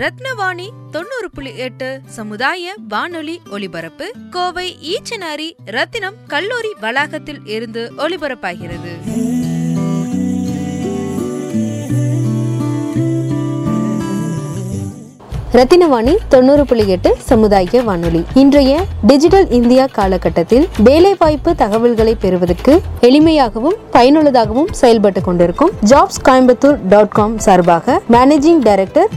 ரத்னவாணி தொண்ணூறு புள்ளி எட்டு சமுதாய வானொலி ஒலிபரப்பு கோவை ஈச்சனாரி ரத்தினம் கல்லூரி வளாகத்தில் இருந்து ஒலிபரப்பாகிறது. ரத்தினவாணி தொண்ணூறு புள்ளி எட்டு சமுதாய வானொலி. இன்றைய டிஜிட்டல் இந்தியா காலகட்டத்தில் வேலைவாய்ப்பு தகவல்களை பெறுவதற்கு எளிமையாகவும் பயனுள்ளதாகவும் செயல்பட்டு கொண்டிருக்கும் ஜாப்ஸ் கோயம்புத்தூர் டாட் காம் சார்பாக managing director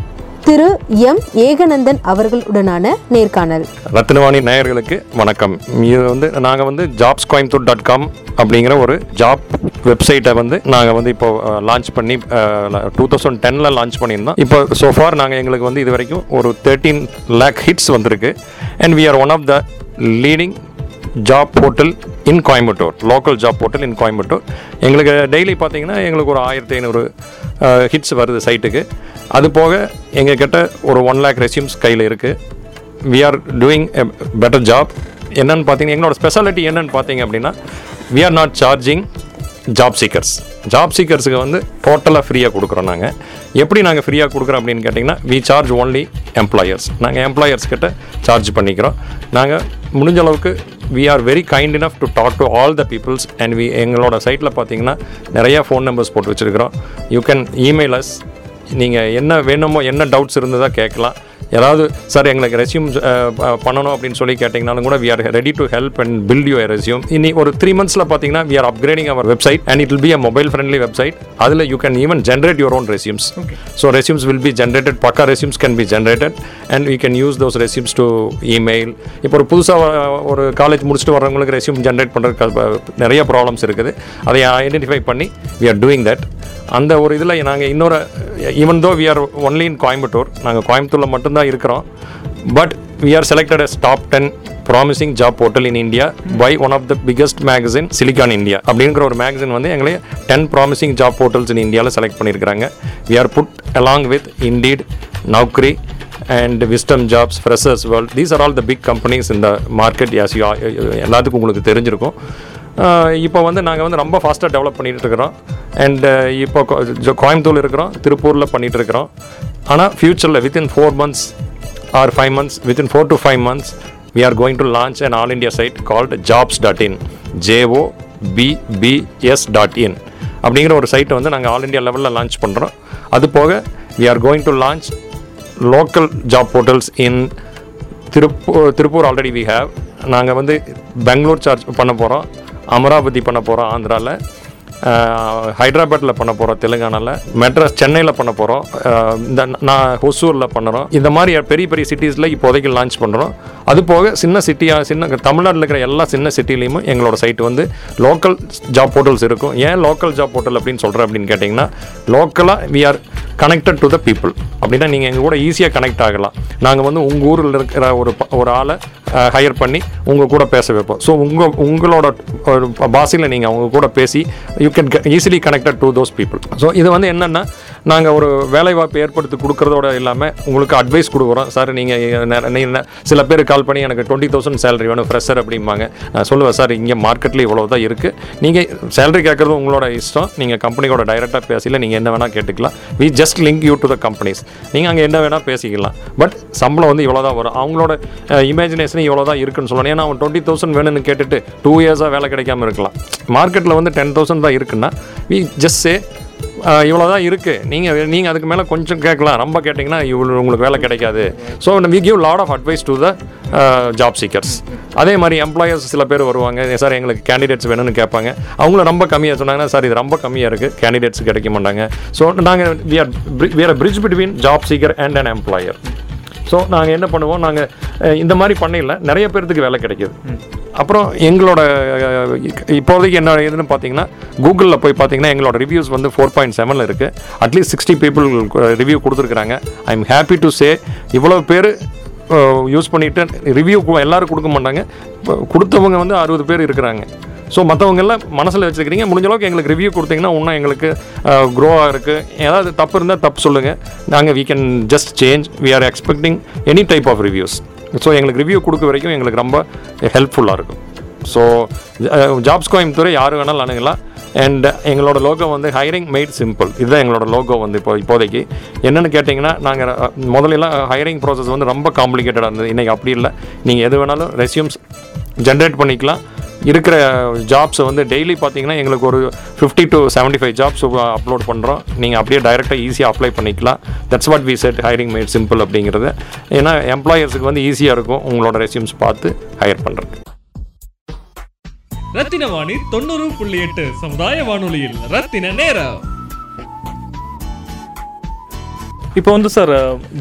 Thiru M. Ekanandan அவர்களுடனான நேர்காணல். ரத்னவாணி நேயர்களுக்கு வணக்கம். இது வந்து நாங்கள் வந்து ஜாப்ஸ் கோயம்புத்தூர் டாட் காம் அப்படிங்கிற ஒரு ஜாப் வெப்சைட்டை வந்து நாங்கள் வந்து இப்போ லான்ச் பண்ணி டூ தௌசண்ட் டெனில் லான்ச் பண்ணியிருந்தோம். இப்போ சோஃபார் நாங்கள் எங்களுக்கு வந்து இது வரைக்கும் ஒரு தேர்ட்டீன் லேக் ஹிட்ஸ் வந்திருக்கு. And we are one of the leading job portal in Coimbatore local job portal in Coimbatore எங்களுக்கு டெய்லி பார்த்தீங்கன்னா எங்களுக்கு ஒரு ஆயிரத்தி ஐநூறு ஹிட்ஸ் வருது சைட்டுக்கு அது போக எங்ககிட்ட ஒரு ஒன் லேக் ரெசியூம்ஸ் கையில் இருக்குது we are doing a better job என்னென்னு பார்த்தீங்கன்னா எங்களோட ஸ்பெஷாலிட்டி என்னன்னு பார்த்தீங்க அப்படின்னா we are not charging job seekers job சீக்கர்ஸுக்கு வந்து டோட்டலாக ஃப்ரீயாக கொடுக்குறோம் நாங்கள் எப்படி நாங்கள் ஃப்ரீயாக கொடுக்குறோம் அப்படின்னு கேட்டிங்கன்னா வி சார்ஜ் ஒன்லி எம்ப்ளாயர்ஸ் நாங்கள் எம்ப்ளாயர்ஸ் கிட்ட சார்ஜ் பண்ணிக்கிறோம். நாங்கள் முடிஞ்ச அளவுக்கு we are very kind enough to talk to all the peoples and we எங்களோட சைட்டில் பார்த்தீங்கன்னா நிறையா ஃபோன் நம்பர்ஸ் போட்டு வச்சுருக்கிறோம். யூ கேன் இமெயில் அஸ் நீங்கள் என்ன வேணுமோ என்ன டவுட்ஸ் இருந்ததா கேட்கலாம். ஏதாவது சார் எங்களுக்கு ரெஸ்யூம் பண்ணணும் அப்படின்னு சொல்லி கேட்டிங்கனாலும் கூட we are ready to help and build you resume இனி ஒரு த்ரீ மந்த்ஸில் பார்த்தீங்கன்னா we are upgrading our website and it will be a mobile friendly website அதில் you can even generate your own resumes so resumes will be generated பக்கா resumes can be generated and we can use those resumes to email இப்போ ஒரு புதுசாக ஒரு college முடிச்சுட்டு வரவங்களுக்கு resume generate பண்ணுறதுக்கு நிறைய ப்ராப்ளம்ஸ் இருக்குது. அதை ஐடென்டிஃபை பண்ணி வி ஆர் டூயிங் தட் அந்த ஒரு இதில் நாங்கள் இன்னொரு even though we are only in Coimbatore நாங்கள் கோயம்புத்தூரில் மட்டும்தான் இருக்கிறோம். But we are selected as top ten promising job portal in India by one of the biggest magazine Silicon India அப்படிங்கிற ஒரு மேகசின் வந்து எங்களை ten promising job portals in இந்தியாவில் select பண்ணியிருக்கிறாங்க. We are put along with Indeed Naukri and Wisdom Jobs Freshers World these are all the big companies இந்த market யாஸ் எல்லாத்துக்கும் உங்களுக்கு தெரிஞ்சிருக்கும். இப்போ வந்து நாங்கள் வந்து ரொம்ப ஃபாஸ்ட்டாக டெவலப் பண்ணிகிட்டு இருக்கிறோம். அண்ட் இப்போ கோயம்புத்தூர் இருக்கிறோம் திருப்பூரில் பண்ணிகிட்டு இருக்கிறோம். ஆனால் ஃப்யூச்சரில் within four months or five months within four to five months we are going to launch and all India site called jobs dot in JO BBS dot in அப்படிங்கிற ஒரு சைட்டை வந்து நாங்கள் ஆல் இண்டியா லெவலில் லான்ச் பண்ணுறோம் அது போக we are going to launch local job portals in Tiruppur Tiruppur already we have நாங்கள் வந்து பெங்களூர் சார்ஜ் பண்ண போகிறோம் அமராவதி பண்ண போகிறோம் ஆந்திராவில் ஹைதராபாத்தில் பண்ண போகிறோம் தெலுங்கானாவில் மெட்ராஸ் சென்னையில் பண்ண போகிறோம் இந்த நான் ஹொசூரில் பண்ணுறோம். இந்த மாதிரி பெரிய பெரிய சிட்டிஸில் இப்போதைக்கு லான்ச் பண்ணுறோம் அது போக சின்ன சிட்டியாக சின்ன தமிழ்நாட்டில் இருக்கிற எல்லா சின்ன சிட்டிலையும் எங்களோட சைட் வந்து லோக்கல் ஜாப் போர்ட்டல்ஸ் இருக்கும். ஏன் லோக்கல் ஜாப் போர்ட்டல் அப்படின்னு சொல்கிறேன் அப்படின்னு கேட்டிங்கன்னா லோக்கலாக we are connected to the people அப்படின்னா நீங்கள் எங்கள் கூட ஈஸியாக கனெக்ட் ஆகலாம். நாங்கள் வந்து உங்கள் ஊரில் இருக்கிற ஒரு ப- ஒரு ஆளை ஹையர் பண்ணி உங்கள் கூட பேச வைப்போம். ஸோ உங்கள் உங்களோட ஒரு பாஷையில் நீங்கள் அவங்க கூட பேசி you can easily connected to those people so இது வந்து என்னென்னா நாங்கள் ஒரு வேலைவாய்ப்பு ஏற்படுத்தி கொடுக்குறதோட இல்லாமல் உங்களுக்கு அட்வைஸ் கொடுக்குறோம். சார் நீங்கள் சில பேர் கால் பண்ணி எனக்கு டுவெண்ட்டி தௌசண்ட் சேலரி வேணும் ஃப்ரெஷர் அப்படிம்பாங்க. நான் சொல்லுவேன் சார் இங்கே மார்க்கெட்டில் இவ்வளோ தான் இருக்குது நீங்கள் சேலரி கேட்குறது உங்களோட இஷ்டம். நீங்கள் கம்பெனியோட டைரெக்டாக பேசல நீங்கள் என்ன வேணால் கேட்டுக்கலாம். We just link you to the companies நீங்கள் அங்கே என்ன வேணால் பேசிக்கலாம். பட் சம்பளம் வந்து இவ்வளோ தான் வரும். அவங்களோட இமேஜினேஷன் இவ்வளோ தான் இருக்குன்னு சொல்லணும். ஏன்னா அவன் டுவெண்ட்டி தௌசண்ட் வேணும்னு கேட்டுட்டு டூ இயர்ஸாக வேலை கிடைக்காம இருக்கலாம். மார்க்கெட்டில் வந்து டென் தௌசண்ட் தான் இருக்குன்னா வி ஜஸ்ட் சே இவ்வளோ தான் இருக்குது நீங்கள் நீங்கள் அதுக்கு மேலே கொஞ்சம் கேட்கலாம். ரொம்ப கேட்டிங்கன்னா இவ்வளோ உங்களுக்கு வேலை கிடைக்காது. So we give lot of advice to the job seekers அதே மாதிரி எம்ப்ளாயர்ஸ் சில பேர் வருவாங்க. சார் எங்களுக்கு கேண்டிடேட்ஸ் வேணும்னு கேட்பாங்க. அவங்கள ரொம்ப கம்மியாக சொன்னாங்கன்னா சார் இது ரொம்ப கம்மியாக இருக்குது கேண்டிடேட்ஸ் கிடைக்க மாட்டாங்க. ஸோ நாங்கள் we are we are bridge between job seeker and an employer so நாங்கள் என்ன பண்ணுவோம்? நாங்கள் இந்த மாதிரி பண்ணையில் நிறைய பேர்த்துக்கு வேலை கிடைக்கிது. அப்புறம் எங்களோட இப்போதைக்கு என்ன இதுன்னு பார்த்தீங்கன்னா கூகுளில் போய் பார்த்தீங்கன்னா எங்களோட ரிவ்யூஸ் வந்து ஃபோர் பாயிண்ட் செவனில் இருக்குது அட்லீஸ்ட் சிக்ஸ்டி பீப்புள் ரிவ்யூ கொடுத்துருக்குறாங்க. I am happy to say இவ்வளோ பேர் யூஸ் பண்ணிவிட்டு ரிவ்யூ எல்லோரும் கொடுக்க மாட்டாங்க. கொடுத்தவங்க வந்து அறுபது பேர் இருக்கிறாங்க. ஸோ மற்றவங்கெல்லாம் மனசில் வச்சுருக்கிறீங்க முடிஞ்ச அளவுக்கு எங்களுக்கு ரிவ்யூ கொடுத்தீங்கன்னா இன்னும் எங்களுக்கு க்ரோவாக இருக்குது ஏதாவது தப்பு இருந்தால் தப்பு சொல்லுங்கள் நாங்கள் we can just change we are expecting any type of reviews so எங்களுக்கு ரிவ்யூ கொடுக்க வரைக்கும் எங்களுக்கு ரொம்ப ஹெல்ப்ஃபுல்லாக இருக்கும். ஸோ ஜாப்ஸ் கோயம்புத்தூர் யார் வேணாலும் அணுகலாம். அண்ட் எங்களோட லோகோ வந்து ஹைரிங் மேட் சிம்பிள் இதுதான் எங்களோட லோகோ வந்து இப்போ இப்போதைக்கு. என்னென்னு கேட்டிங்கன்னா நாங்கள் முதல்லலாம் ஹைரிங் ப்ராசஸ் வந்து ரொம்ப காம்ப்ளிகேட்டடாக இருந்தது. இன்றைக்கி அப்படி இல்லை. நீங்கள் எது வேணாலும் ரெஸ்யூம்ஸ் ஜென்ரேட் பண்ணிக்கலாம். இருக்கிற ஜாப்ஸை வந்து டெய்லி பார்த்தீங்கன்னா எங்களுக்கு ஒரு fifty to seventy five jobs upload பண்ணுறோம் நீங்கள் அப்படியே டைரெக்டாக ஈஸியாக அப்ளை பண்ணிக்கலாம். That's what we said hiring made simple அப்படிங்கிறது. ஏன்னா எம்ப்ளாயர்ஸுக்கு வந்து ஈஸியாக இருக்கும் உங்களோட ரெஸ்யூம்ஸ் பார்த்து ஹையர் பண்ணுறது ரத்தின வாணி தொண்ணூறு புள்ளி எட்டு சமுதாய வானொலியில். ரத்தின நேரம். இப்போ வந்து சார்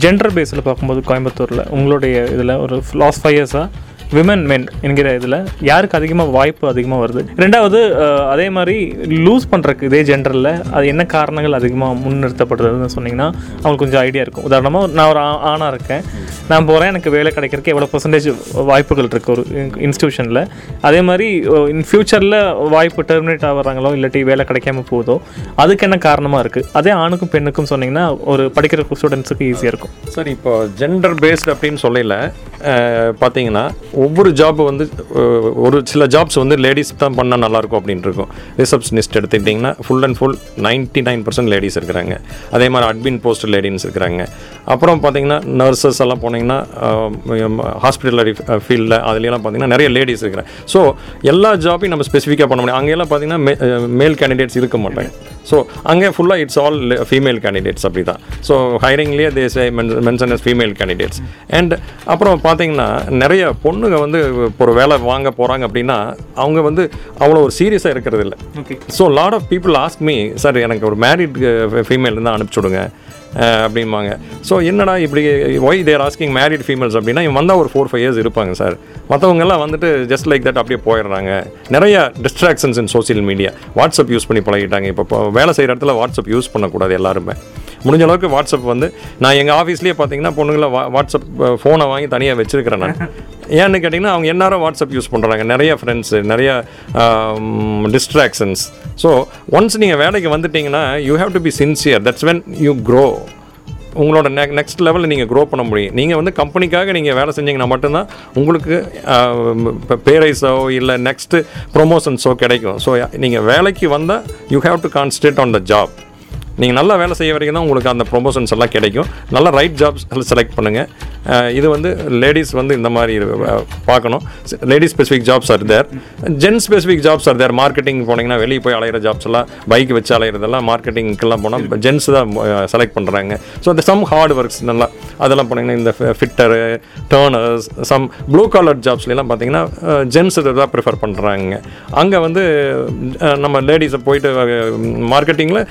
ஜெண்டர் பேஸில் பார்க்கும்போது கோயம்புத்தூரில் உங்களுடைய இதில் ஒரு லாஸ்ட் ஃபைவ் இயர்ஸாக விமன் மென் என்கிற இதில் யாருக்கு அதிகமாக வாய்ப்பு அதிகமாக வருது? ரெண்டாவது அதே மாதிரி லூஸ் பண்ணுறக்கு இதே ஜென்டரில் அது என்ன காரணங்கள் அதிகமாக முன்னிறுத்தப்படுறதுன்னு சொன்னிங்கன்னா அவங்களுக்கு கொஞ்சம் ஐடியா இருக்கும். உதாரணமாக நான் ஒரு ஆ- ஆணாக இருக்கேன். நான் போகிறேன் எனக்கு வேலை கிடைக்கிறதுக்கு எவ்வளோ பர்சன்டேஜ் வாய்ப்புகள் இருக்குது ஒரு இன்ஸ்டியூஷனில் அதே மாதிரி இன் ஃப்யூச்சரில் வாய்ப்பு டெர்மினேட் ஆகுறாங்களோ இல்லாட்டி வேலை கிடைக்காம போதோ அதுக்கு என்ன காரணமாக இருக்குது அதே ஆணுக்கும் பெண்ணுக்கும் சொன்னிங்கன்னா ஒரு படிக்கிற ஸ்டூடெண்ட்ஸுக்கு ஈஸியாக இருக்கும். சார் இப்போ ஜெண்டர் பேஸ்ட் அப்படின்னு சொல்லல. பார்த்தீங்கன்னா ஒவ்வொரு ஜாப் வந்து ஒரு சில ஜாப்ஸ் வந்து லேடிஸ் தான் பண்ணால் நல்லாயிருக்கும் அப்படின்ட்டு இருக்கும் ரிசப்ஷனிஸ்ட் எடுத்துக்கிட்டிங்கன்னா full and full ninety nine percent ladies இருக்கிறாங்க. அதே மாதிரி அட்மின் போஸ்ட் லேடிஸ் இருக்கிறாங்க. அப்புறம் பார்த்தீங்கன்னா நர்சஸ் எல்லாம் போனீங்கன்னா ஹாஸ்பிட்டலரி ஃபீல்டில் அதுலலாம் பார்த்தீங்கன்னா நிறைய லேடிஸ் இருக்கிறாங்க. ஸோ எல்லா ஜாப்பையும் நம்ம ஸ்பெசிஃபிக்காக பண்ண முடியும். அங்கெல்லாம் பார்த்தீங்கன்னா மேல் கேண்டிடேட்ஸ் இருக்க மாட்டாங்க. ஸோ அங்கே ஃபுல்லாக இட்ஸ் ஆல் ஃபீமேல் கேண்டிடேட்ஸ் அப்படி தான் ஸோ ஹைரிங்லேயே தேச mention as female candidates and அப்புறம் பார்த்தீங்கன்னா நிறைய பொண்ணு பொண்ணுங்க வந்து இப்போ ஒரு வேலை வாங்க போகிறாங்க அப்படின்னா அவங்க வந்து அவ்வளோ ஒரு சீரியஸாக இருக்கிறது இல்லை. So lot of people ask me sir எனக்கு ஒரு மேரிட் ஃபீமேல் இருந்தால் அனுப்பிச்சி விடுங்க அஹ், அப்படிம்பாங்க. ஸோ என்னடா இப்படி why they're asking married females அப்படின்னா இவன் வந்தால் ஒரு ஃபோர் ஃபைவ் இயர்ஸ் இருப்பாங்க சார் மற்றவங்கெல்லாம் வந்துட்டு ஜஸ்ட் லைக் தட் அப்படியே போயிடுறாங்க. நிறைய distractions in social media WhatsApp use பண்ணி பழகிட்டாங்க. இப்போ வேலை செய்கிற இடத்துல வாட்ஸ்அப் யூஸ் பண்ணக்கூடாது எல்லாருமே. முடிஞ்ச அளவுக்கு வாட்ஸ்அப் வந்து நான் எங்கள் ஆஃபீஸ்லேயே பார்த்தீங்கன்னா பொண்ணுங்களை வா வாட்ஸ்அப் ஃபோனை வாங்கி தனியாக வச்சிருக்கிறேன் நான். ஏன்னு கேட்டிங்கன்னா அவங்க எல்லாரும் வாட்ஸ்அப் யூஸ் பண்ணுறாங்க நிறைய ஃப்ரெண்ட்ஸு நிறைய டிஸ்ட்ராக்ஷன்ஸ் ஸோ ஒன்ஸ் நீங்கள் வேலைக்கு வந்துட்டீங்கன்னா you have to be sincere that's when you grow உங்களோட நெ நெக்ஸ்ட் லெவலில் நீங்கள் க்ரோ பண்ண முடியும். நீங்கள் வந்து கம்பெனிக்காக நீங்கள் வேலை செஞ்சீங்கன்னா மட்டும்தான் உங்களுக்கு இப்போ பேரைஸோ இல்லை நெக்ஸ்ட்டு ப்ரொமோஷன்ஸோ கிடைக்கும். ஸோ நீங்கள் வேலைக்கு வந்தால் you have to concentrate on the job நீங்கள் நல்லா வேலை செய்ய வரைக்கும் தான் உங்களுக்கு அந்த ப்ரொமோஷன்ஸ் எல்லாம் கிடைக்கும். நல்ல ரைட் ஜாப்ஸ் செலக்ட் பண்ணுங்கள் இது வந்து லேடிஸ் வந்து இந்த மாதிரி பார்க்கணும். Ladies specific jobs are there gents specific jobs are there marketing போனீங்கன்னா வெளியே போய் அலையிற ஜாப்ஸ் எல்லாம் பைக் வச்சு அலையிறதெல்லாம் மார்க்கெட்டிங்க்கெல்லாம் போனால் ஜென்ஸ் தான் செலக்ட் பண்ணுறாங்க ஸோ அந்த சம் ஹார்ட் ஒர்க்ஸ் நல்லா அதெல்லாம் போனீங்கன்னா இந்த fitter turners some blue collar ஜாப்ஸ்லாம் பார்த்தீங்கன்னா ஜென்ஸ் தான் ப்ரிஃபர் பண்ணுறாங்க அங்கே வந்து நம்ம லேடிஸை போயிட்டு மார்க்கெட்டிங்கில்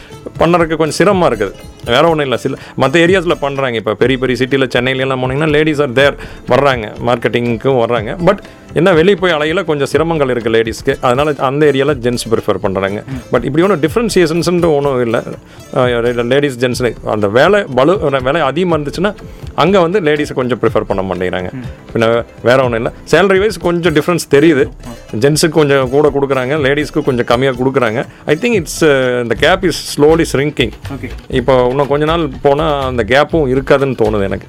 பண்ணுறதுக்கு கொஞ்சம் சிரமமாக இருக்குது. வேற ஒன்றும் இல்லை. சில மற்ற ஏரியாஸில் பண்ணுறாங்க இப்போ பெரிய பெரிய சிட்டியில் சென்னையிலலாம் போனீங்கன்னா லேடிஸ் ஆர் தேர் வர்றாங்க. மார்க்கெட்டிங்க்கும் வர்றாங்க. பட் என்ன வெளியே போய் அலையில கொஞ்சம் சிரமங்கள் இருக்குது லேடிஸ்க்கு அதனால் அந்த ஏரியாவில் ஜென்ஸ் ப்ரிஃபர் பண்ணுறாங்க பட் இப்படி ஒன்றும் டிஃப்ரென்சியேஷன்ஸ்ன்ட்டு ஒன்றும் இல்லை. லேடிஸ் ஜென்ஸ் அந்த வேலை பலு வேலை அதிகமாக இருந்துச்சுன்னா அங்கே வந்து லேடிஸை கொஞ்சம் ப்ரிஃபர் பண்ண மாட்டேங்கிறாங்க. பின்ன வேற ஒன்றும் இல்லை. சேலரி வைஸ் கொஞ்சம் டிஃப்ரென்ஸ் தெரியுது. ஜென்ஸுக்கு கொஞ்சம் கூட கொடுக்குறாங்க லேடிஸ்க்கு கொஞ்சம் கம்மியாக கொடுக்குறாங்க. ஐ திங்க் இட்ஸ் இந்த கேப் இஸ் ஸ்லோலி ஸ்ரிங்கிங் இப்போ இன்னும் கொஞ்ச நாள் போனால் அந்த கேப்பும் இருக்காதுன்னு தோணுது எனக்கு.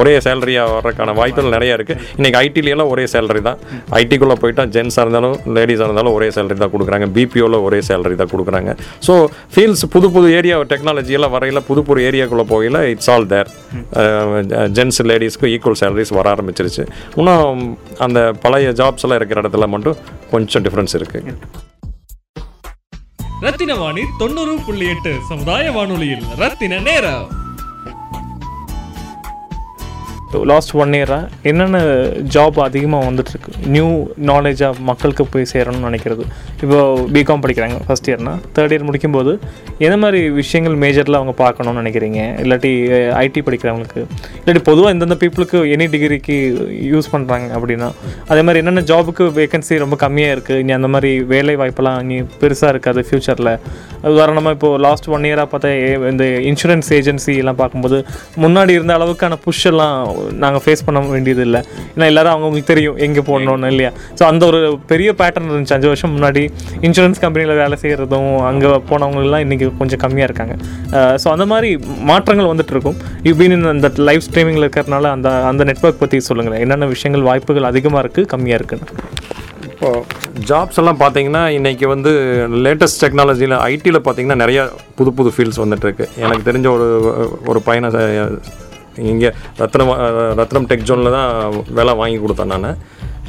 ஒரே சேலரியாக வர்றதுக்கான வாய்ப்புகள் நிறையா இருக்குது இன்றைக்கி ஐடிலலாம் ஒரே சேலரி தான். ஐடிக்குள்ளே போயிட்டால் ஜென்ஸாக இருந்தாலும் லேடிஸாக இருந்தாலும் ஒரே சேலரி தான் கொடுக்குறாங்க. பிபிஓவில் ஒரே சேலரி தான் கொடுக்குறாங்க. ஸோ ஃபீல்ட்ஸ் புது புது ஏரியா டெக்னாலஜியெல்லாம் வரையில் புது புது ஏரியாக்குள்ளே போகையில் இட்ஸ் ஆல் தேர் ஜென்ஸ் லேடிஸ்க்கு ஈக்குவல் சேலரிஸ் வர ஆரம்பிச்சிருச்சு. இன்னும் அந்த பழைய ஜாப்ஸ் எல்லாம் இருக்கிற இடத்துல மட்டும் கொஞ்சம் டிஃப்ரென்ஸ் இருக்குது ரத்தின வாணி தொண்ணூறு புள்ளி எட்டு சமுதாய வானொலியில் ரத்தின நேரம். லாஸ்ட் ஒன் இயராக என்னென்ன ஜாப் அதிகமாக வந்துட்டுருக்கு? நியூ நாலேஜாக மக்களுக்கு போய் சேரணும்னு நினைக்கிறது. இப்போ பிகாம் படிக்கிறாங்க ஃபஸ்ட் இயர்னா தேர்ட் இயர் முடிக்கும்போது எந்த மாதிரி விஷயங்கள் மேஜரில் அவங்க பார்க்கணும்னு நினைக்கிறீங்க? இல்லாட்டி ஐடி படிக்கிறவங்களுக்கு. இல்லாட்டி பொதுவாக இந்தந்த பீப்புளுக்கு எனி டிகிரிக்கு யூஸ் பண்ணுறாங்க அப்படின்னா அதே மாதிரி என்னென்ன ஜாபுக்கு வேகன்சி ரொம்ப கம்மியாக இருக்குது இனி அந்த மாதிரி வேலை வாய்ப்பெல்லாம் இனி பெருசாக இருக்காது ஃப்யூச்சரில் உதாரணமாக இப்போது லாஸ்ட் ஒன் இயராக பார்த்தா ஏ- இந்த இன்சூரன்ஸ் ஏஜென்சி எல்லாம் பார்க்கும்போது முன்னாடி இருந்த அளவுக்கான புஷ் எல்லாம் நாங்கள் ஃபேஸ் பண்ண வேண்டியது இல்லை ஏன்னா எல்லாரும் அவங்களுக்கு தெரியும் எங்கே போடணும்னு இல்லையா? ஸோ அந்த ஒரு பெரிய பேட்டர்ன் இருந்துச்சு. அஞ்சு வருஷம் முன்னாடி இன்சூரன்ஸ் கம்பெனியில் வேலை செய்கிறதும் அங்கே போனவங்கலாம் இன்றைக்கி கொஞ்சம் கம்மியாக இருக்காங்க. ஸோ அந்த மாதிரி மாற்றங்கள் வந்துட்டு இருக்கும். யூ பீன் இந்த அந்த லைவ் ஸ்ட்ரீமிங்கில் இருக்கிறனால அந்த அந்த நெட்வொர்க் பற்றி சொல்லுங்களேன். என்னென்ன விஷயங்கள் வாய்ப்புகள் அதிகமாக இருக்குது கம்மியாக இருக்குன்னு? இப்போ ஜாப்ஸ் எல்லாம் பார்த்தீங்கன்னா இன்றைக்கி வந்து லேட்டஸ்ட் டெக்னாலஜியில் ஐடியில் பார்த்தீங்கன்னா நிறையா புது புது ஃபீல்ட்ஸ் வந்துட்டுருக்கு எனக்கு தெரிஞ்ச ஒரு ஒரு பையனை இங்கே ரத்னம் ரத்னம் டெக் ஜோனில் தான் வேலை வாங்கி கொடுத்தேன் நான்.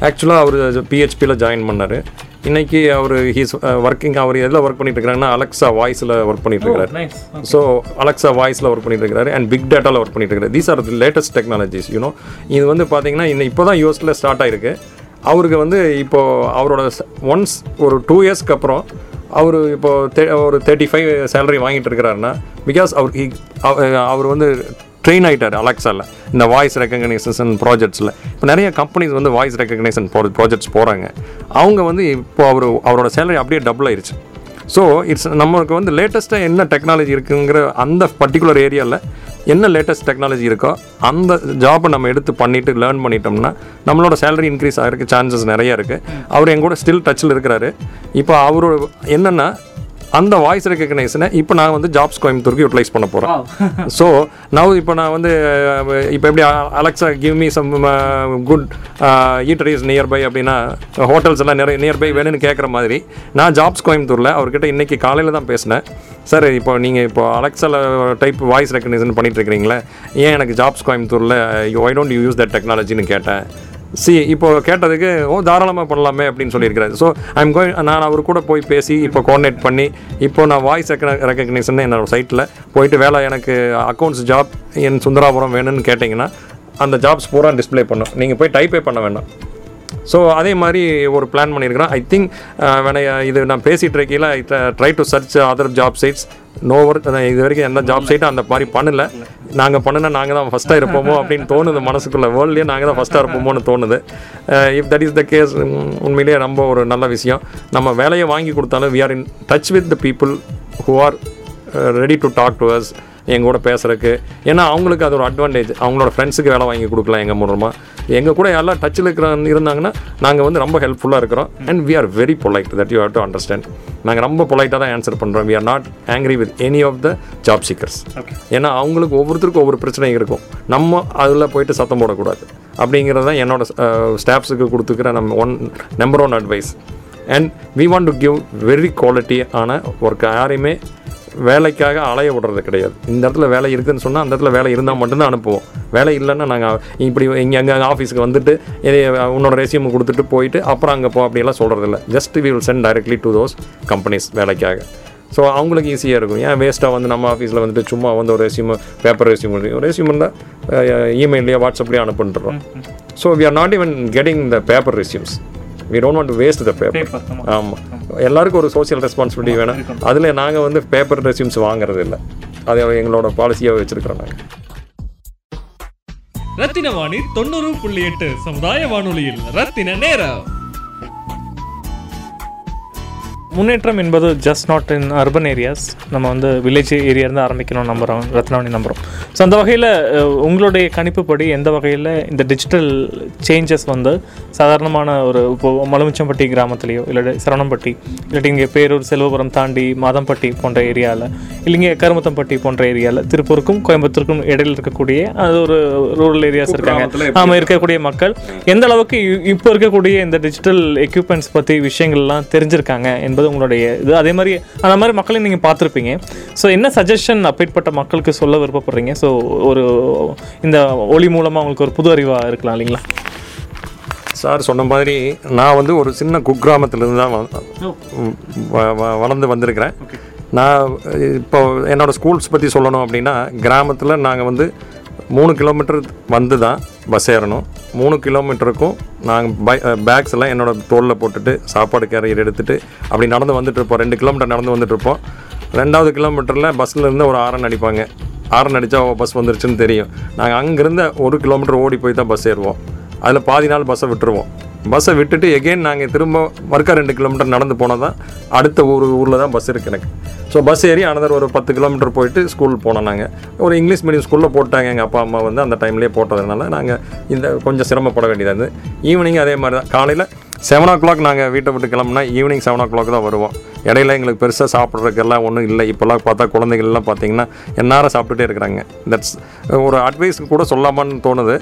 ஆக்சுவலாக அவர் பிஹெச்பியில் ஜாயின் பண்ணார். இன்றைக்கி அவர் ஹீஸ் ஒர்க்கிங் அவர் எதில் ஒர்க் பண்ணிட்டு இருக்கிறாங்கன்னா அலெக்ஸா வாய்ஸில் ஒர்க் பண்ணிட்டு இருக்கிறாரு ஸோ அலெக்ஸா வாய்ஸில் ஒர்க் பண்ணிட்டு இருக்காரு அண்ட் பிக் டேட்டாவில் ஒர்க் பண்ணிட்டு இருக்காரு. These are the latest technologies you know இது வந்து பார்த்தீங்கன்னா இன்னும் இப்போ தான் யூஎஸில் ஸ்டார்ட் ஆயிருக்கு. அவருக்கு வந்து இப்போது அவரோட ஒன்ஸ் ஒரு டூ இயர்ஸ்க்கு அப்புறம் அவர் இப்போ தே- ஒரு தேர்ட்டி ஃபைவ் சேலரி வாங்கிட்டு இருக்கிறாருன்னா பிகாஸ் அவர் அவர் வந்து ட்ரெயின் ஆகிட்டார் அலெக்ஸாவில் இந்த வாய்ஸ் ரெக்கக்னைசேஷன் ப்ராஜெக்ட்ஸில் இப்போ நிறைய கம்பெனிஸ் வந்து வாய்ஸ் ரெக்கக்னைசேஷன் ப்ராஜெக்ட்ஸ் போகிறாங்க அவங்க வந்து இப்போ அவர் அவரோட சேலரி அப்படியே டபுள் ஆயிருச்சு. ஸோ இட்ஸ் நமக்கு வந்து லேட்டஸ்ட்டாக என்ன டெக்னாலஜி இருக்குங்கிற அந்த பர்டிகுலர் ஏரியாவில் என்ன லேட்டஸ்ட் டெக்னாலஜி இருக்கோ அந்த ஜாப்பை நம்ம எடுத்து பண்ணிவிட்டு லேர்ன் பண்ணிட்டோம்னா நம்மளோட சேலரி இன்க்ரீஸ் ஆகிறதுக்கு சான்சஸ் நிறைய இருக்குது அவர் என் கூட ஸ்டில் டச்சில் இருக்கிறாரு. இப்போ அவரோட என்னென்னா அந்த வாய்ஸ் ரெக்கக்னைசனை இப்போ நான் வந்து ஜாப்ஸ் கோயம்புத்தூருக்கு யூட்டிலைஸ் பண்ண போகிறேன் ஸோ நான் இப்போ நான் வந்து இப்போ எப்படி Alexa give me some good eateries nearby அப்படின்னா ஹோட்டல்ஸ் எல்லாம் நிறைய நியர்பை வேணும்னு கேட்குற மாதிரி நான் ஜாப்ஸ் கோயம்புத்தூரில் அவர்கிட்ட இன்னைக்கு காலையில் தான் பேசினேன். சார் இப்போ நீங்கள் இப்போ அலெக்ஸால டைப் வாய்ஸ் ரெக்கக்னைசன் பண்ணிட்டு இருக்கிறீங்களே ஏன் எனக்கு ஜாப்ஸ் கோயம்புத்தூரில் why don't you use that டெக்னாலஜின்னு கேட்டேன். சி இப்போ கேட்டதுக்கு ஓ தாராளமாக பண்ணலாமே அப்படின்னு சொல்லியிருக்கிறாரு. ஸோ ஐம் கோயிங் நான் அவர் கூட போய் பேசி இப்போ கோஆர்டினேட் பண்ணி இப்போ நான் வாய்ஸ் ரெக்கக்னிஷன் என்னோட சைட்டில் போயிட்டு வேலை எனக்கு அக்கௌண்ட்ஸ் ஜாப் என் சுந்தராபுரம் வேணும்னு கேட்டிங்கன்னா அந்த ஜாப்ஸ் பூரா டிஸ்ப்ளே பண்ணும். நீங்கள் போய் டைப்பே பண்ண வேண்டாம். ஸோ அதே மாதிரி ஒரு பிளான் பண்ணியிருக்கிறோம் ஐ திங்க் uh, வேணா இது நான் பேசிகிட்டு இருக்கையில் try to search other job sites nowhere இது வரைக்கும் எந்த ஜாப் சைட்டும் அந்த மாதிரி பண்ணல. நாங்கள் பண்ணுனா நாங்கள் தான் ஃபஸ்ட்டாக இருப்போமோ அப்படின்னு தோணுது மனசுக்குள்ளே. வேர்ல்ட்லேயே நாங்கள் தான் ஃபஸ்ட்டாக இருப்போமோன்னு தோணுது. If that is the case உண்மையிலேயே ரொம்ப ஒரு நல்ல விஷயம். நம்ம வேலையை வாங்கி கொடுத்தாலும் we are in touch with the people who are ready to talk to us எங்க கூட பேசுறதுக்கு. ஏன்னா அவங்களுக்கு அது ஒரு அட்வான்டேஜ் அவங்களோட ஃப்ரெண்ட்ஸுக்கு வேலை வாங்கி கொடுக்கலாம் எங்கள் மூலமாக எங்கள் கூட எல்லாம் டச்சில் இருக்கிற இருந்தாங்கன்னா நாங்கள் வந்து ரொம்ப ஹெல்ப்ஃபுல்லாக இருக்கிறோம். And we are very polite that you have to understand நாங்கள் ரொம்ப பொலைட்டாக தான் ஆன்சர் பண்ணுறோம் we are not angry with any of the job seekers ஏன்னா அவங்களுக்கு ஒவ்வொருத்தருக்கும் ஒவ்வொரு பிரச்சனை இருக்கும். நம்ம அதில் போயிட்டு சத்தம் போடக்கூடாது. அப்படிங்கிறது தான் என்னோட ஸ்டாஃப்ஸுக்கு கொடுத்துக்கிற நம்ம one number one advice and we want to give very quality ஆன ஒர்க் யாரையுமே வேலைக்காக அலைய விடுறது கிடையாது. இந்த இடத்துல வேலை இருக்குதுன்னு சொன்னால் அந்த இடத்துல வேலை இருந்தால் மட்டும்தான் அனுப்புவோம். வேலை இல்லைன்னா நாங்கள் இப்படி இங்கே எங்கள் ஆஃபீஸுக்கு வந்துட்டு இது உன்னோட ரெசியூம் கொடுத்துட்டு போயிட்டு அப்புறம் அங்கே போ அப்படியெல்லாம் சொல்கிறது இல்லை just we will send directly to those companies வேலைக்காக. ஸோ அவங்களுக்கு ஈஸியாக இருக்கும். ஏன் வேஸ்ட்டாக வந்து நம்ம ஆஃபீஸில் வந்துட்டு சும்மா வந்து ஒரு ரெசியூம் பேப்பர் ரெசியூம் ரெசியூம் இருந்தால் இமெயிலையோ வாட்ஸ்அப்லேயோ அனுப்புன்றோம் so we are not even getting the paper resumes we don't want waste the paper. ஆமாம் எல்லாருக்கும் ஒரு சோஷியல் ரெஸ்பான்சிபிலிட்டி வேணும். அதில் நாங்கள் வந்து பேப்பர் ரெசியூம்ஸ் வாங்குறது இல்லை. அது எங்களோட பாலிசியாக வச்சுருக்கிறோம் நாங்கள் ரத்தின வாணி தொண்ணூறு புள்ளி எட்டு சமுதாய வானொலியில் ரத்தின நேரம். முன்னேற்றம் என்பது just not in urban areas நம்ம வந்து வில்லேஜ் ஏரியா இருந்து ஆரம்பிக்கணும் நம்புகிறோம் ரத்னவாணி நம்புகிறோம் ஸோ அந்த வகையில் உங்களுடைய கணிப்புப்படி எந்த வகையில் இந்த டிஜிட்டல் சேஞ்சஸ் வந்து சாதாரணமான ஒரு இப்போ மலுமிச்சம்பட்டி கிராமத்துலேயோ இல்லாட்டி சரவணம்பட்டி இல்லாட்டி இங்கே பேரூர் செல்வபுரம் தாண்டி மாதம்பட்டி போன்ற ஏரியாவில் இல்லைங்க கருமத்தம்பட்டி போன்ற ஏரியாவில் திருப்பூருக்கும் கோயம்புத்தூருக்கும் இடையில் இருக்கக்கூடிய அது ஒரு ரூரல் ஏரியாஸ் இருக்காங்க. ஆமாம் இருக்கக்கூடிய மக்கள். எந்த அளவுக்கு இப்போ இருக்கக்கூடிய இந்த டிஜிட்டல் எக்யூப்மெண்ட்ஸ் பற்றி விஷயங்கள்லாம் தெரிஞ்சிருக்காங்க என்பது உங்களுடைய இது. அதே மாதிரி அந்த மாதிரி மக்களை நீங்கள் பார்த்துருப்பீங்க. ஸோ என்ன சஜஷன் அப்பேற்பட்ட மக்களுக்கு சொல்ல விருப்பப்படுறீங்க? ஸோ ஒரு இந்த ஒளி மூலமாக உங்களுக்கு ஒரு புது அறிவாக இருக்கலாம் இல்லைங்களா? சார் சொன்ன மாதிரி நான் வந்து ஒரு சின்ன குக்கிராமத்திலிருந்து தான் வளர்ந்து வந்திருக்கிறேன். நான் இப்போ என்னோடய ஸ்கூல்ஸ் பற்றி சொல்லணும் அப்படின்னா கிராமத்தில் நாங்கள் வந்து மூணு கிலோமீட்டர் வந்து தான் பஸ் ஏறணும். மூணு கிலோமீட்டருக்கும் நாங்கள் பை பேக்ஸ் எல்லாம் என்னோட தோளில் போட்டுட்டு சாப்பாடு கேரியர் எடுத்துகிட்டு அப்படி நடந்து வந்துட்டு இருப்போம். ரெண்டு கிலோமீட்டர் நடந்து வந்துட்டுருப்போம் ரெண்டாவது கிலோமீட்டரில் பஸ்ஸில் இருந்து ஒரு ஆரன் அடிப்பாங்க. ஆரன் அடித்தா பஸ் வந்துருச்சுன்னு தெரியும். நாங்கள் அங்கேருந்து ஒரு கிலோமீட்டர் ஓடி போய் தான் பஸ் ஏறுவோம். அதில் பாதி நாள் பஸ்ஸை விட்டுருவோம். பஸ்ஸை விட்டுட்டு எகெயின் நாங்கள் திரும்ப மறுக்கா ரெண்டு கிலோமீட்டர் நடந்து போனால் தான் அடுத்த ஊர் ஊரில் தான் பஸ் இருக்குது எனக்கு. ஸோ பஸ் ஏறி அனதர் ஒரு பத்து கிலோமீட்டர் போயிட்டு ஸ்கூல் போனோம் நாங்கள் ஒரு இங்கிலீஷ் மீடியம் ஸ்கூலில் போட்டாங்க. எங்கள் அப்பா அம்மா வந்து அந்த டைம்லேயே போட்டதுனால நாங்கள் இந்த கொஞ்சம் சிரமப்பட வேண்டியதாக இருந்தது. ஈவினிங் அதே மாதிரி தான். காலையில் செவன் ஓ கிளாக் நாங்கள் வீட்டை விட்டு கிளம்புனா ஈவினிங் செவன் ஓ கிளாக் தான் வருவோம். இடையில எங்களுக்கு பெருசாக சாப்பிட்றதுக்கெல்லாம் ஒன்றும் இல்லை. இப்போல்லாம் பார்த்தா குழந்தைகள்லாம் பார்த்தீங்கன்னா எந்நேரம் சாப்பிட்டுட்டே இருக்கிறாங்க. தட்ஸ் ஒரு அட்வைஸ் கூட சொல்லாமான்னு தோணுது.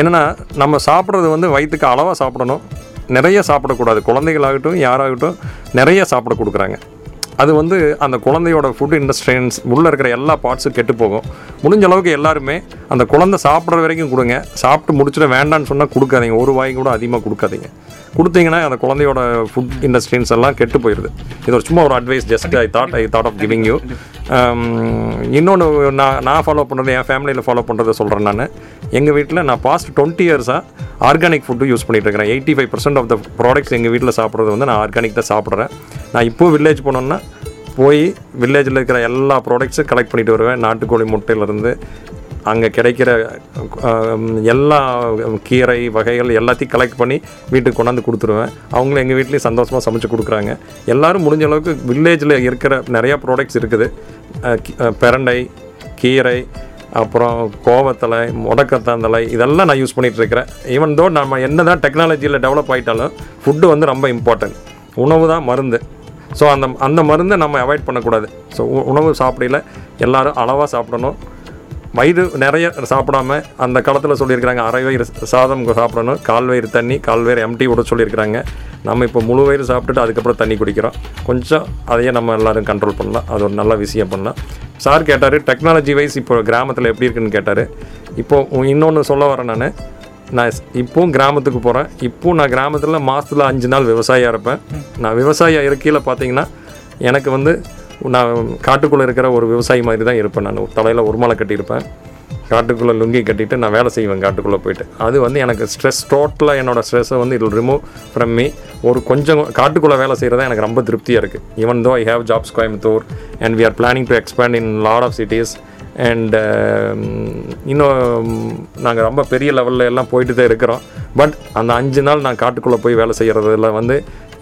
என்னென்னா நம்ம சாப்பிட்றது வந்து வயிற்றுக்கு அளவாக சாப்பிடணும். நிறைய சாப்பிடக்கூடாது. குழந்தைகளாகட்டும் யாராகட்டும் நிறைய சாப்பிட கொடுக்குறாங்க. அது வந்து அந்த குழந்தையோட ஃபுட் இண்டஸ்ட்ரியன்ஸ் உள்ளே இருக்கிற எல்லா பார்ட்ஸும் கெட்டு போகும். முடிஞ்ச அளவுக்கு எல்லாருமே அந்த குழந்தை சாப்பிட்ற வரைக்கும் கொடுங்க. சாப்பிட்டு முடிச்சுட்டு வேண்டான்னு சொன்னால் கொடுக்காதீங்க. ஒரு வாய் கூட அதிகமாக கொடுக்காதீங்க. கொடுத்தீங்கன்னா அந்த குழந்தையோட ஃபுட் இண்டஸ்ட்ரியன்ஸ் எல்லாம் கெட்டு போயிடுது இது ஒரு சும்மா ஒரு advice just I thought I thought of giving you இன்னொன்று நான் நான் ஃபாலோ பண்ணுறது என் ஃபேமிலியில் ஃபாலோ பண்ணுறதை சொல்கிறேன் நான். எங்கள் வீட்டில் நான் பாஸ்ட் டுவெண்ட்டி இயர்ஸாக ஆர்கானிக் ஃபுட்டு யூஸ் பண்ணிகிட்டு இருக்கிறேன். Eighty five percent of the products எங்கள் வீட்டில் சாப்பிட்றது வந்து நான் ஆர்கானிக் தான் சாப்பிட்றேன். நான் இப்போது வில்லேஜ் போனோன்னா போய் வில்லேஜில் இருக்கிற எல்லா ப்ராடக்ட்ஸும் கலெக்ட் பண்ணிட்டு வருவேன். நாட்டுக்கோழி முட்டையிலேருந்து அங்கே கிடைக்கிற எல்லா கீரை வகைகள் எல்லாத்தையும் கலெக்ட் பண்ணி வீட்டுக்கு கொண்டாந்து கொடுத்துருவேன். அவங்களும் எங்கள் வீட்லேயும் சந்தோஷமாக சமைச்சு கொடுக்குறாங்க. எல்லோரும் முடிஞ்ச அளவுக்கு வில்லேஜில் இருக்கிற நிறையா ப்ராடக்ட்ஸ் இருக்குது. பெரண்டை கீரை அப்புறம் கோவத்தலை முடக்கத்தாந்தலை இதெல்லாம் நான் யூஸ் பண்ணிகிட்ருக்கிறேன் ஈவன் தோ நம்ம என்ன தான் டெக்னாலஜியில் டெவலப் ஆகிட்டாலும் ஃபுட்டு வந்து ரொம்ப இம்பார்ட்டன்ட் உணவு தான் மருந்து. ஸோ அந்த அந்த மருந்தை நம்ம அவாய்ட் பண்ணக்கூடாது. ஸோ உணவு சாப்பிடல எல்லோரும் அளவாக சாப்பிடணும். வயிறு நிறைய சாப்பிடாம அந்த காலத்தில் சொல்லியிருக்கிறாங்க அரை வயிறு சாதம் சாப்பிடணும் கால் வயிறு தண்ணி கால் வயிறு எம்டி விட சொல்லியிருக்கிறாங்க. நம்ம இப்போ முழு வயிறு சாப்பிட்டுட்டு அதுக்கப்புறம் தண்ணி குடிக்கிறோம். கொஞ்சம் அதையே நம்ம எல்லாரும் கண்ட்ரோல் பண்ணலாம். அது ஒரு நல்ல விஷயம் பண்ணலாம். சார் கேட்டார் டெக்னாலஜி வைஸ் இப்போ கிராமத்தில் எப்படி இருக்குன்னு கேட்டார். இப்போ இன்னொன்று சொல்ல வரேன் நான். நான் இப்போவும் கிராமத்துக்கு போகிறேன் இப்போவும் நான் கிராமத்தில் மாதத்தில் அஞ்சு நாள் விவசாயியாக இருப்பேன். நான் விவசாயியாக இருக்கையில் பார்த்தீங்கன்னா எனக்கு வந்து நான் காட்டுக்குள்ளே இருக்கிற ஒரு விவசாயி மாதிரி தான் இருப்பேன். நான் தலையில் ஒரு மலை கட்டியிருப்பேன். காட்டுக்குள்ளே லுங்கி கட்டிட்டு நான் வேலை செய்வேன் காட்டுக்குள்ளே போயிட்டு. அது வந்து எனக்கு ஸ்ட்ரெஸ் டோட்டலாக என்னோட ஸ்ட்ரெஸ்ஸை வந்து இட் ரிமூவ் ஃப்ரம் மீ ஒரு கொஞ்சம் காட்டுக்குள்ளே வேலை செய்கிறது எனக்கு ரொம்ப திருப்தியாக இருக்குது even though I have Jobs Coimbatore and we are planning to expand in lot of cities and இன்னும் நாங்கள் ரொம்ப பெரிய லெவலில் எல்லாம் போயிட்டு தான் இருக்கிறோம். பட் அந்த அஞ்சு நாள் நான் காட்டுக்குள்ளே போய் வேலை செய்கிறதுல வந்து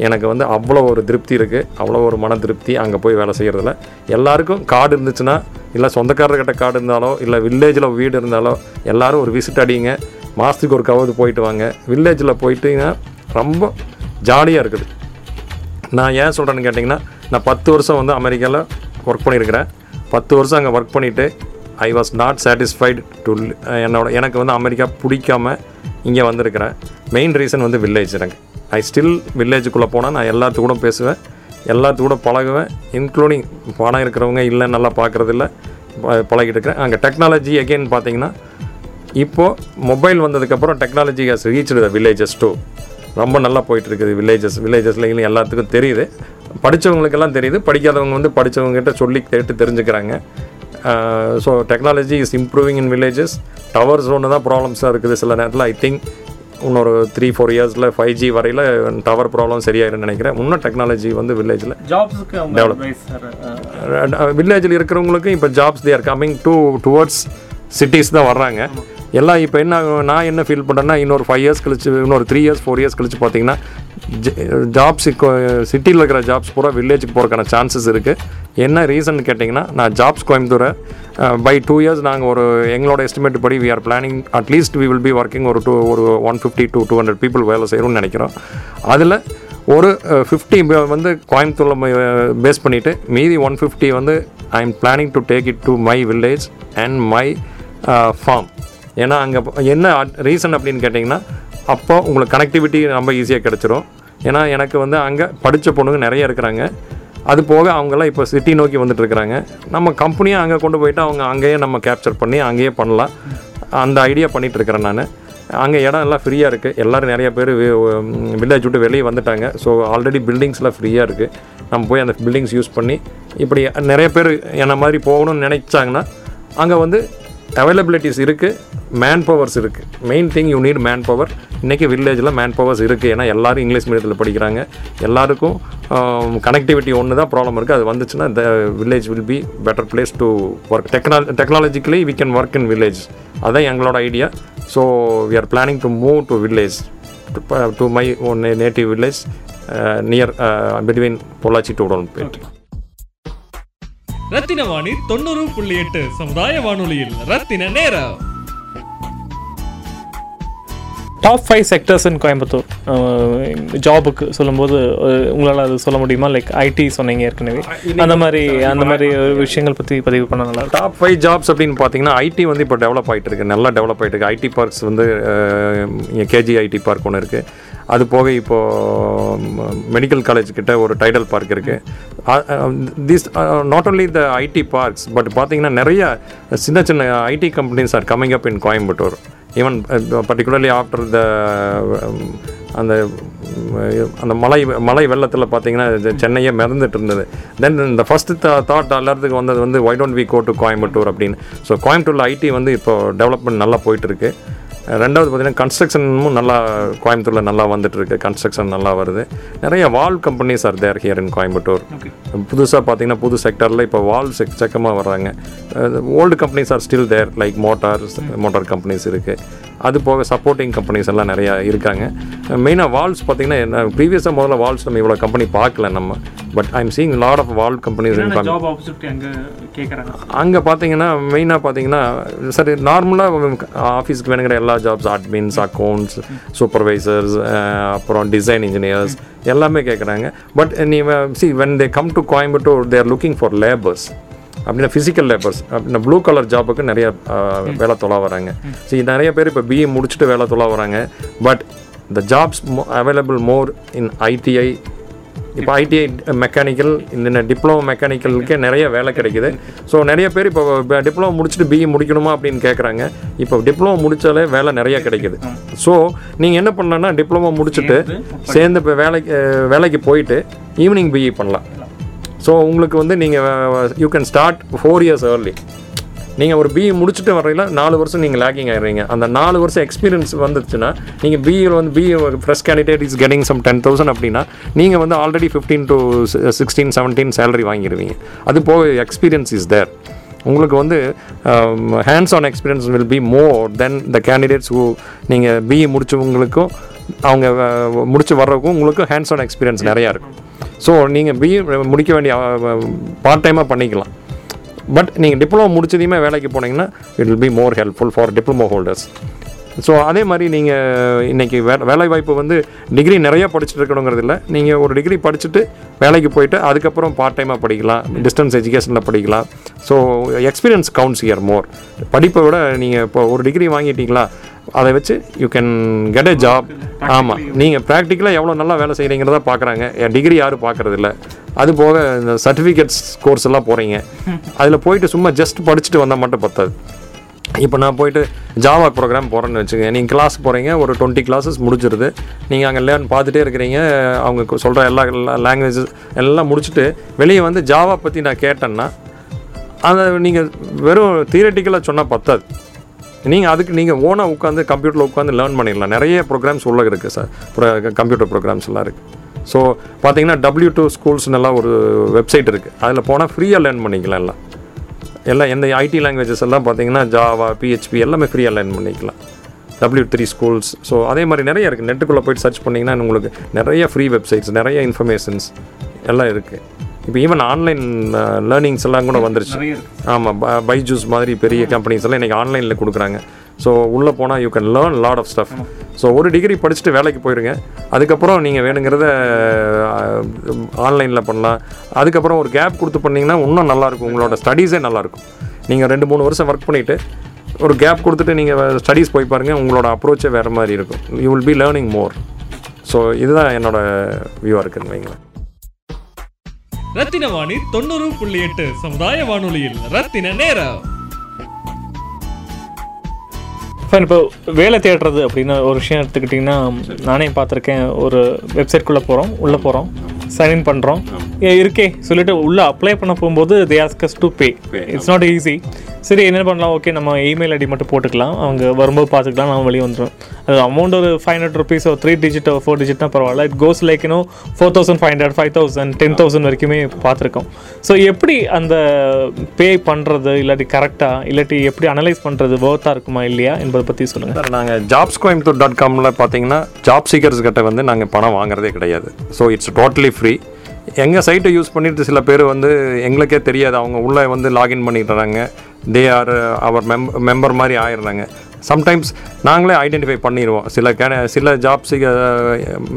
எனக்கு வந்து அவ்வளோ ஒரு திருப்தி இருக்குது அவ்வளோ ஒரு மன திருப்தி அங்கே போய் வேலை செய்கிறதுல எல்லாருக்கும் காடு இருந்துச்சுன்னா இல்லை சொந்தக்காரர்கிட்ட காடு இருந்தாலோ இல்லை வில்லேஜில் வீடு இருந்தாலோ எல்லாரும் ஒரு விசிட் அடிங்க. மாதத்துக்கு ஒரு கவது போயிட்டு வாங்க. வில்லேஜில் போயிட்டீங்கன்னா ரொம்ப ஜாலியாக இருக்குது. நான் ஏன் சொல்கிறேன்னு கேட்டிங்கன்னா நான் பத்து வருஷம் வந்து அமெரிக்காவில் ஒர்க் பண்ணியிருக்கிறேன். பத்து வருஷம் அங்கே ஒர்க் பண்ணிவிட்டு I was not satisfied to என்னோட எனக்கு வந்து அமெரிக்கா பிடிக்காம இங்கே வந்திருக்கிறேன். மெயின் ரீசன் வந்து வில்லேஜ் எனக்கு. ஐ ஸ்டில் வில்லேஜுக்குள்ளே போனால் நான் எல்லாத்து கூட பேசுவேன். எல்லாத்து கூட பழகுவேன். இன்க்ளூடிங் பணம் இருக்கிறவங்க இல்லை நல்லா பார்க்குறதில்ல. பழகிட்டு இருக்கிறேன். அங்கே டெக்னாலஜி அகெயின் பார்த்தீங்கன்னா இப்போது மொபைல் வந்ததுக்கப்புறம் technology has reach the villages too ரொம்ப நல்லா போயிட்டுருக்குது வில்லேஜஸ் வில்லேஜஸ் வில்லேஜஸில் எல்லாத்துக்கும் தெரியுது. படித்தவங்களுக்கெல்லாம் தெரியுது. படிக்காதவங்க வந்து படித்தவங்ககிட்ட சொல்லி கேட்டு தெரிஞ்சுக்கிறாங்க. So technology is improving in villages towers ஒன்று தான் ப்ராப்ளம்ஸாக இருக்குது சில நேரத்தில் ஐ திங்க் இன்னொரு த்ரீ ஃபோர் இயர்ஸில் ஃபைவ் ஜி வரையில் டவர் ப்ராப்ளம் சரியாயிருன்னு நினைக்கிறேன். இன்னும் டெக்னாலஜி வந்து வில்லேஜில் sir. வில்லேஜில் இருக்கிறவங்களுக்கும் இப்போ jobs there coming to towards cities தான் வர்றாங்க. எல்லாம் இப்போ என்ன நான் என்ன ஃபீல் பண்ணுறேன்னா இன்னொரு ஃபைவ் இயர்ஸ் கழிச்சு இன்னொரு த்ரீ இயர்ஸ் ஃபோர் இயர்ஸ் கழிச்சு பார்த்தீங்கன்னா ஜாப்ஸ் சிட்டியில் இருக்கிற ஜாப்ஸ் பூரா வில்லேஜுக்கு போகிறக்கான சான்சஸ் இருக்குது என்ன ரீசன் கேட்டிங்கன்னா நான் ஜாப்ஸ் கோயம்புத்தூரை பை டூ இயர்ஸ் நாங்கள் ஒரு எங்களோட எஸ்டிமேட் படி we are planning at least we will be working ஒரு டூ ஒரு one fifty two two hundred people வேலை செய்கிறோம்னு நினைக்கிறோம். அதில் ஒரு ஃபிஃப்டி வந்து கோயம்புத்தூரில் பேஸ் பண்ணிவிட்டு மீதி ஒன் ஃபிஃப்டி வந்து I am planning to take it to my village and my farm ஏன்னா அங்கே என்ன ரீசன் அப்படின்னு கேட்டிங்கன்னா அப்போ உங்களுக்கு கனெக்டிவிட்டி ரொம்ப ஈஸியாக கிடச்சிரும். ஏன்னா எனக்கு வந்து அங்கே படித்த பொண்ணுங்க நிறைய இருக்கிறாங்க. அது போக அவங்கெல்லாம் இப்போ சிட்டி நோக்கி வந்துட்டு இருக்கிறாங்க. நம்ம கம்பெனியும் அங்கே கொண்டு போயிட்டு அவங்க அங்கேயே நம்ம கேப்சர் பண்ணி அங்கேயே பண்ணலாம். அந்த ஐடியா பண்ணிட்டு இருக்கிறேன் நான். அங்கே இடம் எல்லாம் ஃப்ரீயாக இருக்குது எல்லோரும் நிறைய பேர் வில்லேஜ் விட்டு வெளியே வந்துட்டாங்க. ஸோ ஆல்ரெடி பில்டிங்ஸ்லாம் ஃப்ரீயாக இருக்குது நம்ம போய் அந்த பில்டிங்ஸ் யூஸ் பண்ணி இப்படி நிறைய பேர் என்ன மாதிரி போகணும்னு நினச்சாங்கன்னா அங்கே வந்து அவைலபிலிட்டிஸ் இருக்குது மேன் பவர்ஸ் இருக்குது main thing you need manpower இன்றைக்கி வில்லேஜில் மேன் பவர்ஸ் இருக்குது ஏன்னா எல்லோரும் இங்கிலீஷ் மீடியத்தில் படிக்கிறாங்க. எல்லாருக்கும் கனெக்டிவிட்டி ஒன்று தான் ப்ராப்ளம் இருக்குது அது வந்துச்சுன்னா the village will be better place to work டெக்னால technologically we can work in village அதான் எங்களோட idea so we are planning to move to village to my own native village near between Pollachi to Udumalpet Rathina Vani தொண்ணூறு புள்ளி எட்டு சமுதாய வானொலியில். ரத்தின நேரம். Top five sectors in Coimbatore ஜாபுக்கு சொல்லும்போது உங்களால் அது சொல்ல முடியுமா? லைக் ஐடி சொன்னீங்க ஏற்கனவே. அந்த மாதிரி அந்த மாதிரி விஷயங்கள் பற்றி பதிவு பண்ண நல்லா டாப் ஃபைவ் ஜாப்ஸ் அப்படின்னு பார்த்தீங்கன்னா ஐடி வந்து இப்போ டெவலப் ஆகிட்டு இருக்கு. நல்லா டெவலப் ஆகிட்டு இருக்கு. ஐடி பார்க்ஸ் வந்து கேஜி ஐடி பார்க் ஒன்று இருக்குது அது போக இப்போது மெடிக்கல் காலேஜ் கிட்ட ஒரு டைடல் பார்க் இருக்குது this not only the IT parks but பார்த்தீங்கன்னா நிறைய சின்ன சின்ன IT companies are coming up in Coimbatore even particularly after the அந்த அந்த மலை மலை வெள்ளத்தில் பார்த்தீங்கன்னா சென்னையே மிதந்துட்டு இருந்தது. தென் இந்த ஃபஸ்ட்டு தாட் எல்லாத்துக்கும் வந்தது வந்து why don't we go to Coimbatore அப்படின்னு. ஸோ கோயம்புத்தூரில் ஐடி வந்து இப்போ டெவலப்மெண்ட் நல்லா போயிட்டுருக்கு ரெண்டாவது பார்த்தீங்கன்னா கன்ஸ்ட்ரக்ஷனும் நல்லா கோயம்புத்தூரில் நல்லா வந்துட்டு இருக்கு கன்ஸ்ட்ரக்ஷன் நல்லா வருது. நிறைய valve companies are there here in Coimbatore புதுசாக பார்த்தீங்கன்னா புது செக்டரில் இப்போ வால் செக் செக்கமாக வர்றாங்க. Old companies are still there like motors motor companies இருக்குது அது போக சப்போர்ட்டிங் கம்பெனிஸ் எல்லாம் நிறையா இருக்காங்க. மெயினாக வால்ஸ் பார்த்தீங்கன்னா ப்ரீவியஸாக முதல்ல வால்ஸ் நம்ம இவ்வளோ கம்பெனி பார்க்கல நம்ம. But I am seeing lot of wall companies அங்கே பார்த்தீங்கன்னா மெயினாக பார்த்தீங்கன்னா சரி நார்மலாக ஆஃபீஸ்க்கு வேணுங்கிற எல்லா ஜாப்ஸ் அட்மின்ஸ் அக்கௌண்ட்ஸ் சூப்பர்வைசர்ஸ் அப்புறம் டிசைன் இன்ஜினியர்ஸ் எல்லாமே கேட்குறாங்க பட் நீ see when they come to Coimbatore they're looking for labours அப்படின்னா ஃபிசிக்கல் லேபர்ஸ் அப்படின்னா ப்ளூ கலர் ஜாபுக்கு நிறைய அஹ், வேலை தொலை வராங்க. சரி நிறைய பேர் இப்போ பிஏ முடிச்சுட்டு வேலை தொலை வராங்க. But the jobs available more in ITI இப்போ ஐடிஐ மெக்கானிக்கல் இந்த டிப்ளமோ மெக்கானிக்கலுக்கே நிறைய வேலை கிடைக்குது. ஸோ நிறைய பேர் இப்போ டிப்ளமோ முடிச்சுட்டு பிஇ முடிக்கணுமா அப்படின்னு கேட்குறாங்க இப்போ டிப்ளமோ முடித்தாலே வேலை நிறைய கிடைக்குது. ஸோ நீங்கள் என்ன பண்ணலாம்னா டிப்ளமோ முடிச்சுட்டு சேர்ந்து இப்போ வேலைக்கு வேலைக்கு போயிட்டு ஈவினிங் பிஇ பண்ணலாம். ஸோ உங்களுக்கு வந்து நீங்கள் you can start four years early நீங்கள் ஒரு பிஇ முடிச்சுட்டு வரையில நாலு வருஷம் நீங்கள் லேக்கிங் ஆயிடுறீங்க. அந்த நாலு வருஷம் எக்ஸ்பீரியன்ஸ் வந்துச்சுன்னா நீங்கள் பிஇயில் வந்து BE fresh candidate is getting some ten thousand அப்படின்னா நீங்கள் வந்து already fifteen to sixteen seventeen salary வாங்கிடுவீங்க. அது போக எக்ஸ்பீரியன்ஸ் இஸ் தேர் உங்களுக்கு வந்து hands on experience will be more then the candidates who நீங்கள் பிஇ முடிச்சவங்களுக்கும் அவங்க முடிச்சு வர்றவங்களுக்கும் உங்களுக்கும் ஹேண்ட்ஸ் ஆன் எக்ஸ்பீரியன்ஸ் நிறையா இருக்கும் ஸோ நீங்கள் பிஇ முடிக்க வேண்டிய பார்ட் டைமாக பண்ணிக்கலாம். பட் நீங்கள் டிப்ளமோ முடிச்சதையுமே வேலைக்கு போனீங்கன்னா it will be more helpful for diploma holders so அதே மாதிரி நீங்கள் இன்றைக்கி வே வேலை வாய்ப்பு வந்து டிகிரி நிறையா படிச்சுட்டு இருக்கணுங்கிறது இல்லை. நீங்கள் ஒரு டிகிரி படிச்சுட்டு வேலைக்கு போயிட்டு அதுக்கப்புறம் பார்ட் டைமாக படிக்கலாம். டிஸ்டன்ஸ் எஜுகேஷனில் படிக்கலாம். So experience counts year more படிப்பை விட நீங்கள் இப்போ ஒரு டிகிரி வாங்கிட்டீங்களா அதை வச்சு you can get a job ஆமாம் நீங்கள் ப்ராக்டிக்கலாக எவ்வளோ நல்லா வேலை செய்கிறீங்கிறத பார்க்குறாங்க டிகிரி யாரும் பார்க்குறது இல்ல அது போக இந்த சர்டிஃபிகேட்ஸ் கோர்ஸ் எல்லாம் போகிறீங்க அதில் போயிட்டு சும்மா ஜஸ்ட் படிச்சுட்டு வந்தால் மட்டும் பத்தாது. இப்போ நான் போயிட்டு ஜாவா ப்ரோக்ராம் போகிறேன்னு வச்சுக்கோங்க. நீங்கள் கிளாஸ் போகிறீங்க ஒரு டுவெண்ட்டி கிளாஸஸ் முடிச்சிருது நீங்கள் அங்கே லேர்ன் பார்த்துட்டே இருக்கிறீங்க. அவங்க சொல்கிற எல்லா லாங்குவேஜஸ் எல்லாம் முடிச்சுட்டு வெளியே வந்து ஜாவா பற்றி நான் கேட்டேன்னா அதை நீங்கள் வெறும் தியரட்டிக்கலாக சொன்னால் பத்தாது. நீங்கள் அதுக்கு நீங்கள் ஓனாக உட்காந்து கம்ப்யூட்டரில் உட்காந்து லேர்ன் பண்ணிடலாம். நிறைய ப்ரோக்ராம்ஸ் உள்ள இருக்குது சார் கம்ப்யூட்டர் ப்ரோக்ராம்ஸ் எல்லாம் இருக்குது ஸோ பார்த்தீங்கன்னா டபிள்யூ டூ ஸ்கூல்ஸ்னெல்லாம் ஒரு வெப்சைட் இருக்குது அதில் போனால் ஃப்ரீயாக லேர்ன் பண்ணிக்கலாம் எல்லாம். எல்லாம் எந்த ஐடி லாங்குவேஜஸ் எல்லாம் பார்த்தீங்கன்னா ஜாவா பிஹெச்பி எல்லாமே ஃப்ரீயாக லேர்ன் பண்ணிக்கலாம். டபிள்யூ த்ரீ ஸ்கூல்ஸ் ஸோ அதே மாதிரி நிறைய இருக்குது நெட்டுக்குள்ளே போய்ட்டு சர்ச் பண்ணிங்கன்னா உங்களுக்கு நிறைய ஃப்ரீ வெப்சைட்ஸ் நிறைய இன்ஃபர்மேஷன்ஸ் எல்லாம் இருக்குது இப்போ ஈவன் ஆன்லைன் லேர்னிங்ஸ் எல்லாம் கூட வந்துருச்சு. ஆமாம் பைஜூஸ் மாதிரி பெரிய கம்பெனிஸ் எல்லாம் இன்றைக்கி ஆன்லைனில் கொடுக்குறாங்க. ஸோ உள்ளே போனால் you can learn lot of stuff so ஒரு டிகிரி படிச்சுட்டு வேலைக்கு போயிருங்க. அதுக்கப்புறம் நீங்கள் வேணுங்கிறத ஆன்லைனில் பண்ணலாம். அதுக்கப்புறம் ஒரு கேப் கொடுத்து பண்ணிங்கன்னா இன்னும் நல்லாயிருக்கும் உங்களோட ஸ்டடீஸே நல்லாயிருக்கும் நீங்கள் ரெண்டு மூணு வருஷம் ஒர்க் பண்ணிவிட்டு ஒரு கேப் கொடுத்துட்டு நீங்கள் ஸ்டடீஸ் போய் பாருங்கள் உங்களோட அப்ரோச்சே வேறு மாதிரி இருக்கும். You will be learning more so இதுதான் என்னோட வியூவாக இருக்குன்னு வைங்களேன். ரத்தின வாணி தொண்ணூறு புள்ளி எட்டு சமுதாய வானொலியில் ரத்தின நேரம். இப்போ வேலை தேடுறது அப்படின்னு ஒரு விஷயம் எடுத்துக்கிட்டிங்கன்னா நானே பார்த்துருக்கேன். ஒரு வெப்சைட்குள்ளே போகிறோம் உள்ளே போகிறோம் சைன்இன் பண்ணுறோம் இருக்கே சொல்லிட்டு உள்ளே அப்ளை பண்ண போகும்போது they asks to pay it's not easy சரி என்ன பண்ணலாம்? ஓகே நம்ம இமெயில் ஐடி மட்டும் போட்டுக்கலாம். அவங்க வரும்போது பார்த்துக்கலாம் நம்ம வெளியே வந்துடும் அது அமௌண்ட் ஒரு five hundred rupees three digit four டிஜிட்னா பரவாயில்ல. இட் கோஸ் லைக் இன்னும் four thousand five hundred five thousand ten thousand வரைக்குமே பார்த்துருக்கோம். ஸோ எப்படி அந்த பே பண்ணுறது இல்லாட்டி கரெக்டாக இல்லாட்டி எப்படி அனலைஸ் பண்ணுறது ஒர்த்தாக இருக்குமா இல்லையா என்பதை பற்றி சொல்லுங்கள் சார் நாங்கள் ஜாப்ஸ் கோயம்புத்தூர் டாட் காமில் பார்த்தீங்கன்னா ஜாப் சீக்கர்ஸ் கிட்ட வந்து நாங்கள் பணம் வாங்குறதே கிடையாது. ஸோ இட்ஸ் டோட்டலி ஃப்ரீ எங்கள் சைட்டை யூஸ் பண்ணிட்டு சில பேர் வந்து எங்களுக்கே தெரியாது. அவங்க உள்ளே வந்து லாகின் பண்ணிடுறாங்க. தே ஆர் அவர் மெம் மெம்பர் மாதிரி ஆயிடுறாங்க. சம்டைம்ஸ் நாங்களே ஐடென்டிஃபை பண்ணிடுவோம் சில கே சில ஜாப்ஸ்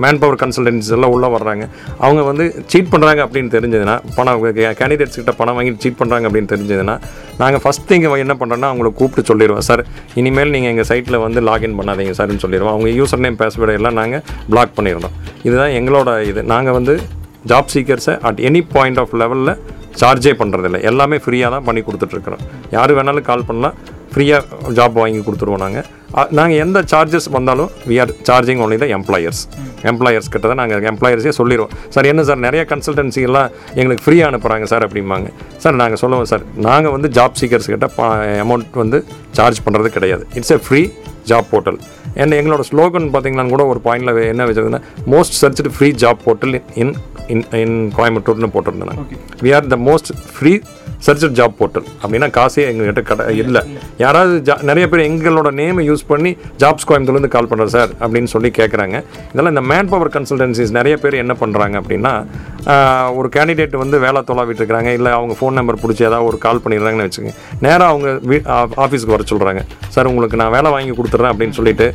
மேன் பவர் கன்சல்டன்ஸ் எல்லாம் உள்ளே வர்றாங்க. அவங்க வந்து சீட் பண்ணுறாங்க அப்படின்னு தெரிஞ்சதுன்னா பணம் கேண்டிடேட்ஸ் கிட்ட பணம் வாங்கி சீட் பண்ணுறாங்க அப்படின்னு தெரிஞ்சதுன்னா நாங்கள் ஃபஸ்ட் திங்க என்ன பண்ணுறோன்னா அவங்கள கூப்பிட்டு சொல்லிடுவோம். சார் இனிமேல் நீங்கள் எங்கள் சைட்டில் வந்து லாகின் பண்ணாதீங்க சார்னு சொல்லிடுவோம். அவங்க யூசர் நேம் பாஸ்வேர்டு எல்லாம் நாங்கள் பிளாக் பண்ணிடணும். இதுதான் எங்களோட இது. நாங்கள் வந்து ஜாப் சீக்கர்ஸை அட் எனி பாயிண்ட் ஆஃப் லெவலில் சார்ஜே பண்ணுறதில்ல எல்லாமே ஃப்ரீயாக தான் பண்ணி கொடுத்துட்ருக்குறோம் யார் வேணாலும் கால் பண்ணலாம். ஃப்ரீயாக ஜாப் வாங்கி கொடுத்துருவோம் நாங்கள் நாங்கள் எந்த சார்ஜஸ் வந்தாலும் we are charging only the employers employers கிட்ட தான் நாங்கள் எம்ப்ளாயர்ஸே சொல்லிடுவோம் சார் என்ன சார் நிறைய எல்லாம் எங்களுக்கு ஃப்ரீயாக அனுப்புகிறாங்க சார் அப்படிம்பாங்க. சார் நாங்கள் சொல்லுவோம் சார் நாங்கள் வந்து ஜாப் சீக்கர்ஸ் கிட்ட அமௌண்ட் வந்து சார்ஜ் பண்ணுறது கிடையாது. It's a free job portal and எங்களோட ஸ்லோகன் பார்த்தீங்கன்னா கூட ஒரு பாயிண்டில் என்ன வச்சிருந்தேன்னா most searched free job portal in in in கோயம்புத்தூர்னு போட்டிருந்தேன் we are the most free searcher job portal அப்படின்னா காசே எங்ககிட்ட கடை இல்லை. யாராவது ஜா நிறைய பேர் எங்களோட நேமை யூஸ் பண்ணி ஜாப்ஸ் கோயம்புத்தூர்லேருந்து கால் பண்ணுறேன் சார் அப்படின்னு சொல்லி கேட்குறாங்க இதெல்லாம் இந்த மேன் பவர் கன்சல்டன்சிஸ் நிறைய பேர் என்ன பண்ணுறாங்க அப்படின்னா ஒரு கேண்டிடேட் வந்து வேலை தொலாவிட்டு இருக்காங்க இல்லை அவங்க ஃபோன் நம்பர் பிடிச்சி ஏதாவது ஒரு கால் பண்ணிடுறாங்கன்னு வச்சுக்கோங்க. நேராக அவங்க வீ ஆஃபீஸ்க்கு வர சொல்கிறாங்க சார் உங்களுக்கு நான் வேலை வாங்கி கொடுத்துட்றேன் அப்படின்னு சொல்லிட்டு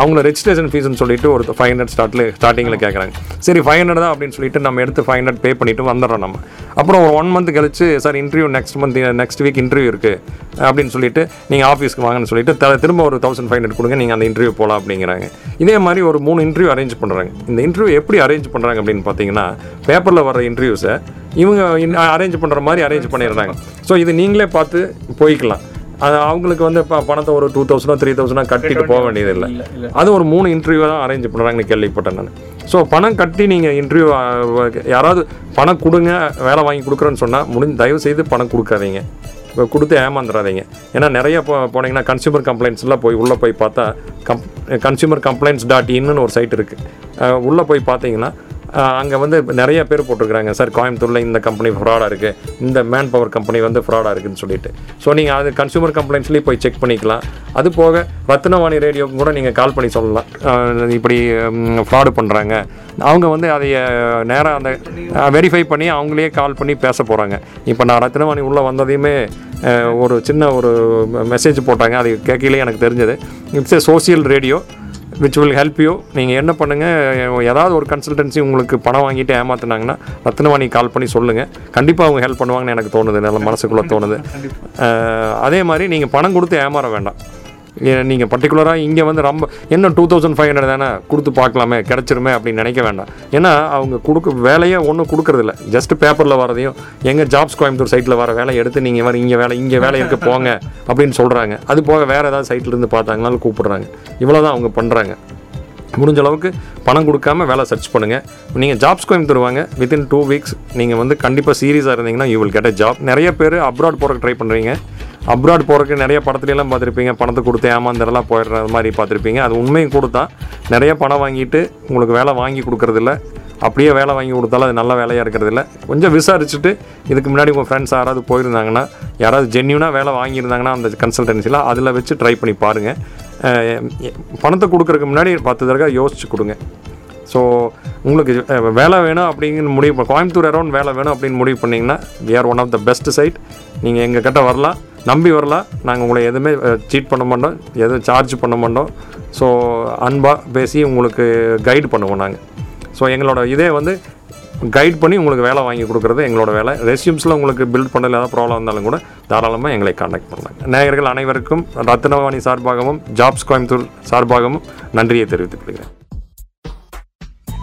அவங்கள ரெஜிஸ்ட்ரேஷன் ஃபீஸ்னு சொல்லிட்டு ஒரு ஃபைவ் ஹண்ட்ரட் ஸ்டார்ட்ல ஸ்டார்டிங்கில் கேட்குறாங்க சரி ஃபைவ் ஹண்ட்ரட் தான் அப்படின்னு சொல்லிட்டு நம்ம எடுத்து ஃபைவ் ஹண்ட்ரட் பே பண்ணிட்டு வந்துடுறோம் நம்ம. அப்புறம் ஒரு ஒன் மந்த் கழிச்சு sir interview next month next week interview இருக்குது அப்படின்னு சொல்லிட்டு நீங்கள் ஆஃபீஸ்க்கு வாங்கன்னு சொல்லிட்டு திரும்ப ஒரு தௌசண்ட் ஃபைவ் ஹண்ட்ரட் கொடுங்க நீங்கள் அந்த இன்டர்வியூ போகலாம் அப்படிங்கிறாங்க. இதே மாதிரி ஒரு மூணு இன்டர்வியூ அரேஞ்ச் பண்ணுறாங்க இந்த இன்டர்வியூ எப்படி அரேஞ்ச் பண்ணுறாங்க அப்படின்னு பார்த்தீங்கன்னா பேப்பரில் வர இன்டர்வியூஸை இவங்க அரேஞ்ச் பண்ணுற மாதிரி அரேஞ்ச் பண்ணிடுறாங்க. ஸோ இது நீங்களே பார்த்து போய்க்கலாம். அது அவங்களுக்கு வந்து இப்போ பணத்தை ஒரு டூ தௌசண்டோ த்ரீ தௌசண்டோ கட்டிட்டு போக வேண்டியதில்லை. அது ஒரு மூணு இன்டர்வியூ தான் அரேஞ்ச் பண்ணுறாங்கன்னு கேள்விப்பட்டேன் நான். ஸோ பணம் கட்டி நீங்கள் இன்டர்வியூ யாராவது பணம் கொடுங்க வேலை வாங்கி கொடுக்குறேன்னு சொன்னால் முடிஞ்ச தயவு செய்து பணம் கொடுக்காதீங்க. இப்போ கொடுத்து ஏமாந்துடாதீங்க ஏன்னா நிறைய போ போனீங்கன்னா கன்சியூமர் கம்ப்ளைண்ட்ஸ்லாம் போய் உள்ளே போய் பார்த்தா கம் கன்சியூமர் கம்ப்ளைண்ட்ஸ் டாட் இன்னு ஒரு சைட் இருக்குது உள்ளே போய் பார்த்தீங்கன்னா அங்கே வந்து நிறைய பேர் போட்டிருக்கிறாங்க. சார் கோயம்புத்தூரில் இந்த கம்பெனி ஃப்ராடாக இருக்குது இந்த மேன் பவர் கம்பெனி வந்து ஃப்ராடாக இருக்குதுன்னு சொல்லிட்டு. ஸோ நீங்கள் அது கன்சூமர் கம்ப்ளைண்ட்ஸ்லேயும் போய் செக் பண்ணிக்கலாம். அது போக ரத்னவாணி ரேடியோக்கு கூட நீங்கள் கால் பண்ணி சொல்லலாம். இப்படி ஃப்ராடு பண்ணுறாங்க அவங்க வந்து அதை நேராக அந்த வெரிஃபை பண்ணி அவங்களே கால் பண்ணி பேச போகிறாங்க இப்போ நான் ரத்னவாணி உள்ளே வந்ததையுமே ஒரு சின்ன ஒரு மெசேஜ் போட்டாங்க. அது கேட்கலே எனக்கு தெரிஞ்சது. It's a social radio which will help you நீங்கள் என்ன பண்ணுங்கள் ஏதாவது ஒரு கன்சல்டன்சி உங்களுக்கு பணம் வாங்கிட்டு ஏமாத்துனாங்கன்னா ரத்னவாணி கால் பண்ணி சொல்லுங்கள் கண்டிப்பாக அவங்க ஹெல்ப் பண்ணுவாங்கன்னு எனக்கு தோணுது நல்ல மனசுக்குள்ளே தோணுது. அதே மாதிரி நீங்கள் பணம் கொடுத்து ஏமாற வேண்டாம். நீங்கள் பர்டிகுலராக இங்கே வந்து ரொம்ப என்ன டூ தௌசண்ட் ஃபைவ் ஹண்ட்ரட் தானே கொடுத்து பார்க்கலாமே கிடச்சிருமே அப்படின்னு நினைக்க வேண்டாம். ஏன்னா அவங்க கொடுக்க வேலையே ஒன்றும் கொடுக்குறதில்ல. ஜஸ்ட் பேப்பரில் வரதையும் எங்கள் ஜாப்ஸ் கோயம்புத்தூர் சைட்டில் வர வேலை எடுத்து நீங்கள் வர இங்கே வேலை இங்கே வேலை இருக்க போங்க அப்படின்னு சொல்கிறாங்க அது போக வேறு ஏதாவது சைட்லேருந்து பார்த்தாங்கனாலும் கூப்பிட்றாங்க. இவ்வளோ தான் அவங்க பண்ணுறாங்க முடிஞ்ச அளவுக்கு பணம் கொடுக்காம வேலை சர்ச் பண்ணுங்கள் நீங்கள் ஜாப்ஸ் கோயம்புத்தூர் வாங்க. வித்தின் டூ வீக்ஸ் நீங்கள் வந்து கண்டிப்பாக சீரியஸாக இருந்தீங்கன்னா you will get a job நிறைய பேர் அப்ராட் போகிறக்கு ட்ரை பண்ணுறீங்க அப்ராட் போகிறக்கு நிறைய படத்துலலாம் பார்த்துருப்பீங்க. பணத்தை கொடுத்து ஏமாந்தரெல்லாம் போயிடுற மாதிரி பார்த்துருப்பீங்க. அது உண்மையும் கொடுத்தா நிறைய பணம் வாங்கிட்டு உங்களுக்கு வேலை வாங்கி கொடுக்கறதில்ல. அப்படியே வேலை வாங்கி கொடுத்தாலும் அது நல்ல வேலையாக இருக்கிறதில்ல. கொஞ்சம் விசாரிச்சுட்டு இதுக்கு முன்னாடி உங்கள் ஃப்ரெண்ட்ஸ் யாராவது போயிருந்தாங்கன்னா யாராவது ஜென்யூனாக வேலை வாங்கியிருந்தாங்கன்னா அந்த கன்சல்டன்சியில் அதில் வச்சு ட்ரை பண்ணி பாருங்கள் பணத்தை கொடுக்குறதுக்கு முன்னாடி பத்து தடவை யோசிச்சு கொடுங்க. ஸோ உங்களுக்கு வேலை வேணும் அப்படிங்கிற முடிவு கோயம்புத்தூர் அரௌண்ட் வேலை வேணும் அப்படின்னு முடிவு பண்ணிங்கன்னா we are one of the best site நீங்கள் எங்கள் கிட்ட வரலாம் நம்பி வரலாம். நாங்கள் உங்களை எதுவுமே சீட் பண்ண மாட்டோம் எதுவும் சார்ஜ் பண்ண மாட்டோம். ஸோ அன்பாக பேசி உங்களுக்கு கைடு பண்ணுவோம் நாங்கள் ஸோ எங்களோட இதே வந்து கைட் பண்ணி உங்களுக்கு வேலை வாங்கி கொடுக்குறது எங்களோட வேலை. ரெஸ்யூம்ஸில் உங்களுக்கு பில்ட் பண்ணல ஏதாவது ப்ராப்ளம் இருந்தாலும் கூட தாராளமாக எங்களை காண்டாக்ட் பண்ணலாம். நேயர்கள் அனைவருக்கும் ரத்னவாணி சார்பாகவும் ஜாப்ஸ் கோயம்புத்தூர் சார்பாகவும் நன்றியை தெரிவித்துக் கொள்கிறேன்.